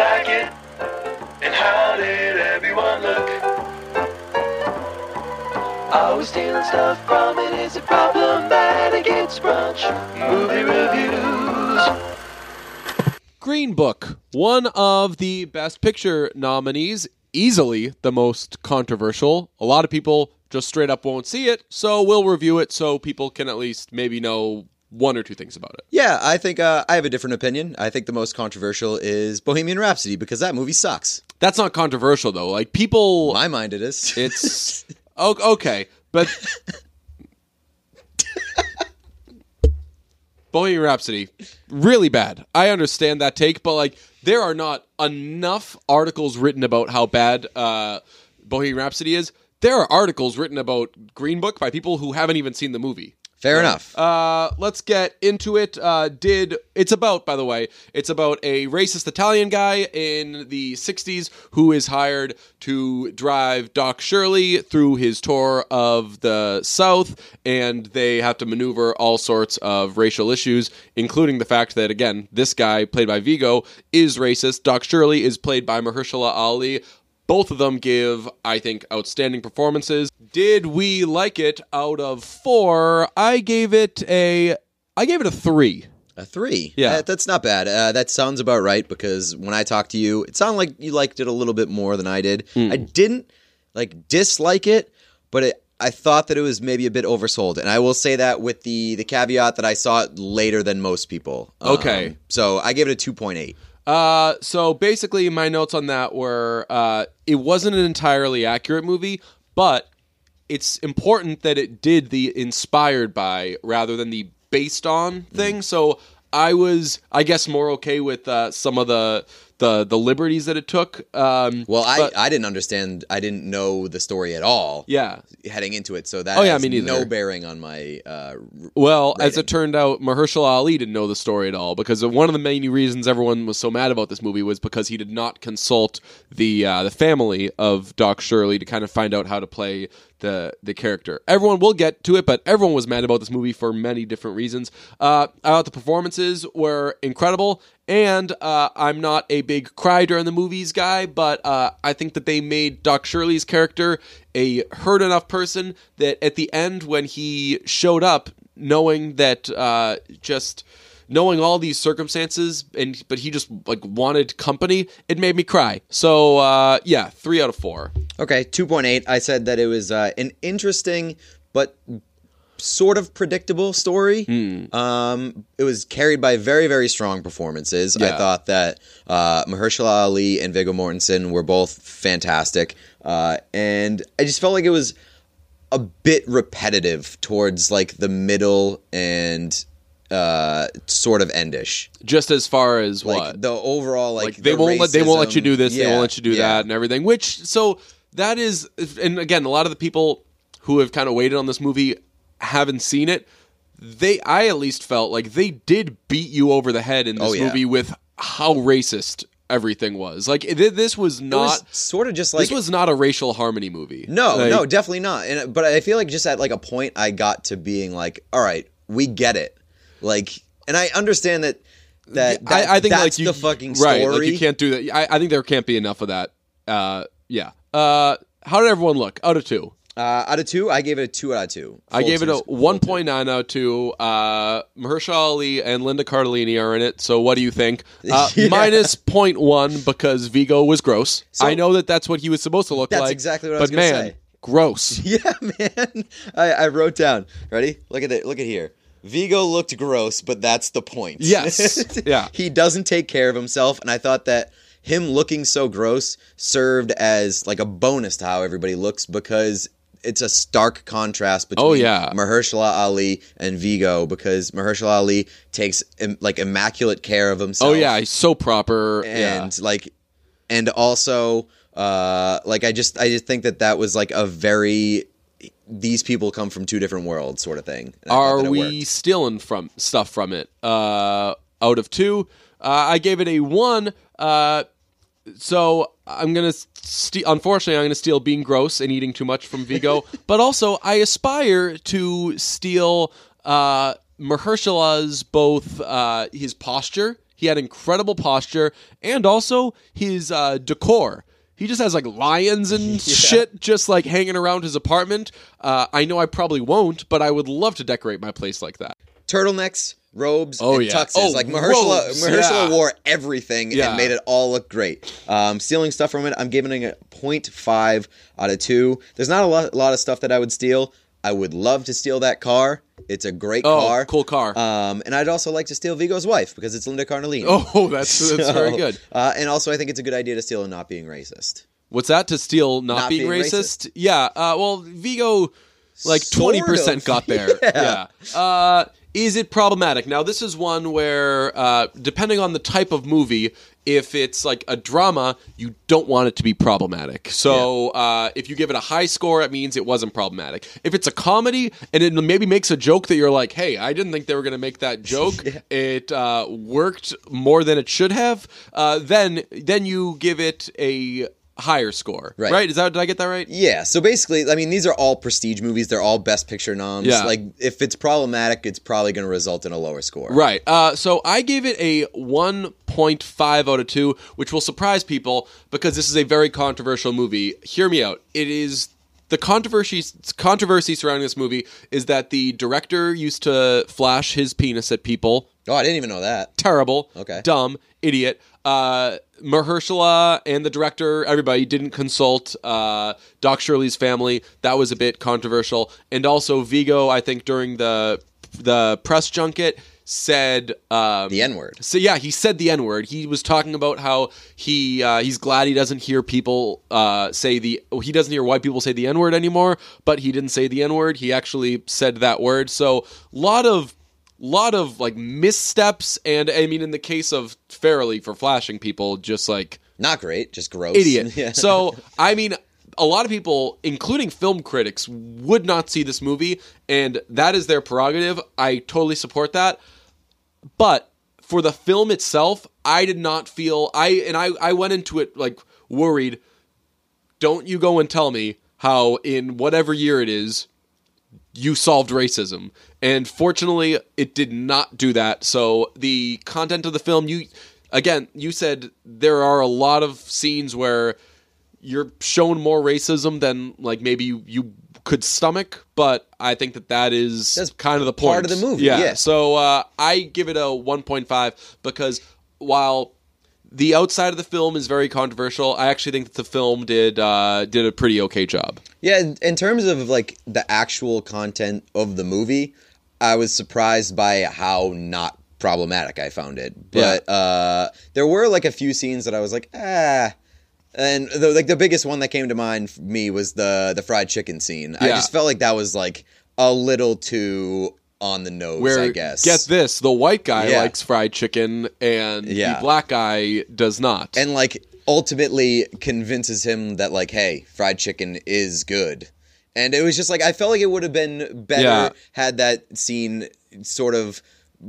like it? And how did everyone look? We stealing stuff from it? Is it problematic? It's brunch movie reviews. Green Book, one of the Best Picture nominees, easily the most controversial. A lot of people just straight up won't see it, so we'll review it so people can at least maybe know one or two things about it. Yeah, I think uh, I have a different opinion. I think the most controversial is Bohemian Rhapsody because that movie sucks. That's not controversial though. Like people, In my mind, it is. it's okay, but Bohemian Rhapsody, really bad. I understand that take, but like there are not enough articles written about how bad uh, Bohemian Rhapsody is. There are articles written about Green Book by people who haven't even seen the movie. Fair enough. Uh, let's get into it. Uh, did it's about, by the way, it's about a racist Italian guy in the '60s who is hired to drive Doc Shirley through his tour of the South, and they have to maneuver all sorts of racial issues, including the fact that again, this guy played by Viggo is racist. Doc Shirley is played by Mahershala Ali. Both of them give, I think, outstanding performances. Did we like it out of four? I gave it a I gave it a three. a three. Yeah. Uh, that's not bad. Uh, that sounds about right because when I talked to you, it sounded like you liked it a little bit more than I did. Hmm. I didn't like dislike it, but it, I thought that it was maybe a bit oversold, and I will say that with the the caveat that I saw it later than most people. Um, Okay. so I gave it a two point eight. Uh, so basically, my notes on that were uh, it wasn't an entirely accurate movie, but it's important that it did the inspired by rather than the based on thing. So I was, I guess, more okay with uh, some of the the the liberties that it took. Um, Well, I, but- I didn't understand. I didn't know the story at all. yeah. Heading into it, so that Oh, yeah, has me neither. no bearing on my. Uh, Well, as it turned out, Mahershala Ali didn't know the story at all because one of the main reasons everyone was so mad about this movie was because he did not consult the uh, the family of Doc Shirley to kind of find out how to play the the character. Everyone will get to it, but everyone was mad about this movie for many different reasons. Uh, I thought the performances were incredible, and uh, I'm not a big cry during the movies guy, but uh, I think that they made Doc Shirley's character a hurt enough person that at the end when he showed up, knowing that uh, just knowing all these circumstances, and but he just like wanted company, it made me cry. So uh, yeah, three out of four. Okay, 2.8. I said that it was uh, an interesting but sort of predictable story. Hmm. Um, it was carried by very, very strong performances. I thought that uh, Mahershala Ali and Viggo Mortensen were both fantastic. Uh, and I just felt like it was a bit repetitive towards like the middle and uh, sort of endish. Just as far as Like what the overall like, like they the won't let they won't let you do this, they won't let you do yeah. that, and everything. Which so that is, and again, a lot of the people who have kind of waited on this movie haven't seen it. They, I at least felt like they did beat you over the head in this Oh, yeah. movie with how racist everything was. Like it, this was not. was sort of just like this was not a racial harmony movie. No, Like, no, definitely not. And but I feel like just at like a point I got to being like, all right, we get it. Like, and I understand that that, that I, I think that's like you, the fucking right. Like you can't do that. I, I think there can't be enough of that. Uh, yeah. Uh, how did everyone look out of two? Uh, out of two, I gave it a two out of two. I gave it a one point nine out of two. Uh, Mahershala Ali and Linda Cardellini are in it. So what do you think? Uh, Yeah. Minus point one because Viggo was gross. So- I know that that's what he was supposed to look That's like. exactly what I but was gonna man, say. gross. Yeah, man. I, I wrote down. Ready? Look at it. Look at here. Viggo looked gross, but that's the point. Yes. Yeah. he doesn't take care of himself, and I thought that him looking so gross served as like a bonus to how everybody looks because it's a stark contrast between Oh, yeah. Mahershala Ali and Viggo because Mahershala Ali takes im- like immaculate care of himself. Oh yeah, he's so proper. and yeah. like and also uh like I just I just think that that was like a very these people come from two different worlds sort of thing. And I thought Are we stealing from stuff from it? Uh, out of two, uh, I gave it a one. Uh, so I'm gonna ste- unfortunately I'm gonna steal being gross and eating too much from Viggo, but also I aspire to steal uh, Mahershala's both uh, his posture. He had incredible posture and also his uh, decor. He just has like lions and shit just like hanging around his apartment. Uh, I know I probably won't, but I would love to decorate my place like that. Turtlenecks, robes, Oh, and yeah. tuxes. Oh, like Mahershala, robes, Mahershala yeah. wore everything Yeah. and made it all look great. Um, stealing stuff from it, I'm giving it a 0.5 out of 2. There's not a lot, lot of stuff that I would steal. I would love to steal that car. It's a great Oh, car. cool car. Um, and I'd also like to steal Viggo's wife because it's Linda Cardellini. oh, that's that's very good. Uh, and also, I think it's a good idea to steal and not being racist. What's that to steal not, Not being, being racist? Yeah. Uh, well, Viggo, like Sort twenty percent of. got there. yeah. Uh, is it problematic? Now, this is one where, uh, depending on the type of movie, if it's like a drama, you don't want it to be problematic. So, uh, if you give it a high score, it means it wasn't problematic. If it's a comedy and it maybe makes a joke that you're like, "Hey, I didn't think they were going to make that joke," it uh, worked more than it should have. Uh, then, then you give it a higher score. Right. Right? Is that did I get that right? Yeah, so basically, I mean, these are all prestige movies. They're all Best Picture noms. Yeah. Like, if it's problematic, it's probably going to result in a lower score. Right. Uh, so I gave it a 1.5 out of 2, which will surprise people because this is a very controversial movie. Hear me out. It is the controversy controversy surrounding this movie is that the director used to flash his penis at people. Oh, I didn't even know that. Terrible. Okay. Dumb. Idiot. Uh, Mahershala and the director, everybody didn't consult uh, Doc Shirley's family. That was a bit controversial. And also Viggo, I think during the the press junket said um, The N word. so yeah, he said the N word. He was talking about how he uh, he's glad he doesn't hear people uh, say the he doesn't hear white people say the N word anymore. But he didn't say the N word. He actually said that word. So lot of lot of like missteps, and I mean in the case of Farrelly for flashing people, just like Not great, just gross. idiot. Yeah. So I mean, a lot of people, including film critics, would not see this movie, and that is their prerogative. I totally support that. But for the film itself, I did not feel I and I I went into it like worried. Don't you go and tell me how in whatever year it is you solved racism. And fortunately, it did not do that. So the content of the film, you again, you said there are a lot of scenes where you're shown more racism than like maybe you, you could stomach, but I think that that is That's kind of the point. part of the movie, Yeah. yeah. So uh, I give it a 1.5 because while the outside of the film is very controversial, I actually think that the film did uh, did a pretty okay job. Yeah, in, in terms of like the actual content of the movie, I was surprised by how not problematic I found it. But uh, there were like a few scenes that I was like, ah. And the, like the biggest one that came to mind for me was the the fried chicken scene. I Yeah. just felt like that was like a little too on the nose. Where I guess. get this, the white guy Yeah. likes fried chicken and Yeah. the black guy does not. and like ultimately convinces him that like hey fried chicken is good and it was just like i felt like it would have been better Yeah. had that scene sort of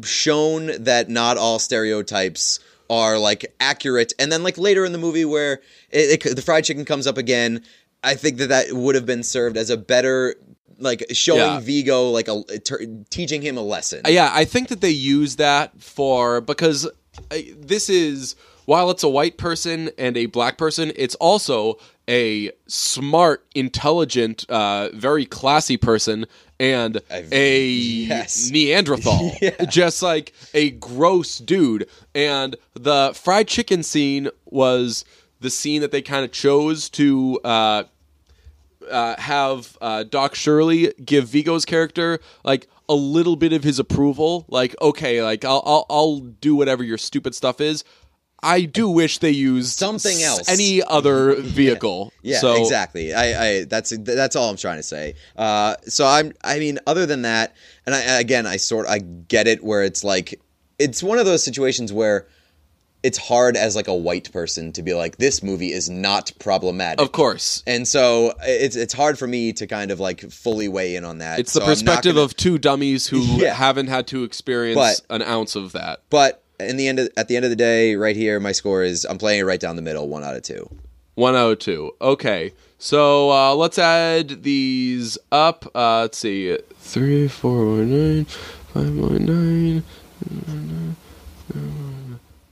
shown that not all stereotypes are like accurate and then like later in the movie where it, it, the fried chicken comes up again i think that that would have been served as a better like showing Yeah. Viggo like a ter- teaching him a lesson yeah, I think that they use that for because uh, this is while it's a white person and a black person, it's also a smart, intelligent, uh, very classy person and A- a yes. Neanderthal, Yeah. just like a gross dude. And the fried chicken scene was the scene that they kind of chose to uh, uh, have uh, Doc Shirley give Viggo's character like a little bit of his approval. Like, okay, like I'll I'll, I'll do whatever your stupid stuff is. I do wish they used Something else. any other vehicle. Yeah, so, exactly. I, I that's that's all I'm trying to say. Uh, so I'm I mean, other than that, and I again, I sort I get it where it's like it's one of those situations where it's hard as like a white person to be like this movie is not problematic. Of course, And so it's it's hard for me to kind of like fully weigh in on that. it's the So perspective gonna- of two dummies who Yeah. haven't had to experience But- an ounce of that. But in the end, of, at the end of the day, right here, my score is I'm playing it right down the middle, one out of two. One out of two. Okay. So uh, let's add these up. Uh, let's see. Three, four, one, nine, five, one, nine.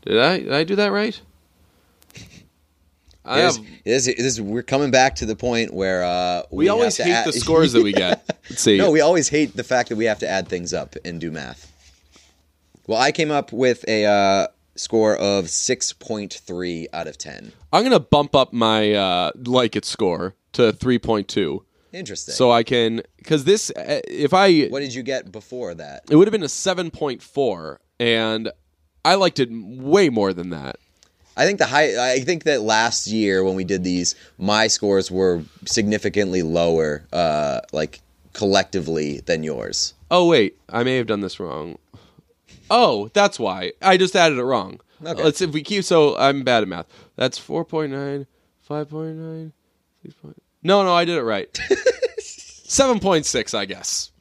Did I did I do that right? I have, we're coming back to the point where uh, we, have always hate add- the scores that we get. Let's see. No, we always hate the fact that we have to add things up and do math. Well, I came up with a uh, score of 6.3 out of 10. I'm gonna bump up my uh, like it score to 3.2, Interesting. so I can because this uh, if I what did you get before that? it would have been a 7.4, and I liked it way more than that. I think the high. I think that last year when we did these, my scores were significantly lower, uh, like collectively, than yours. Oh wait, I may have done this wrong. Oh, that's why I just added it wrong. Okay. Let's if we keep. So I'm bad at math. That's 4.9, 5.9, 6. Point, no, no, I did it right. 7.6, I guess.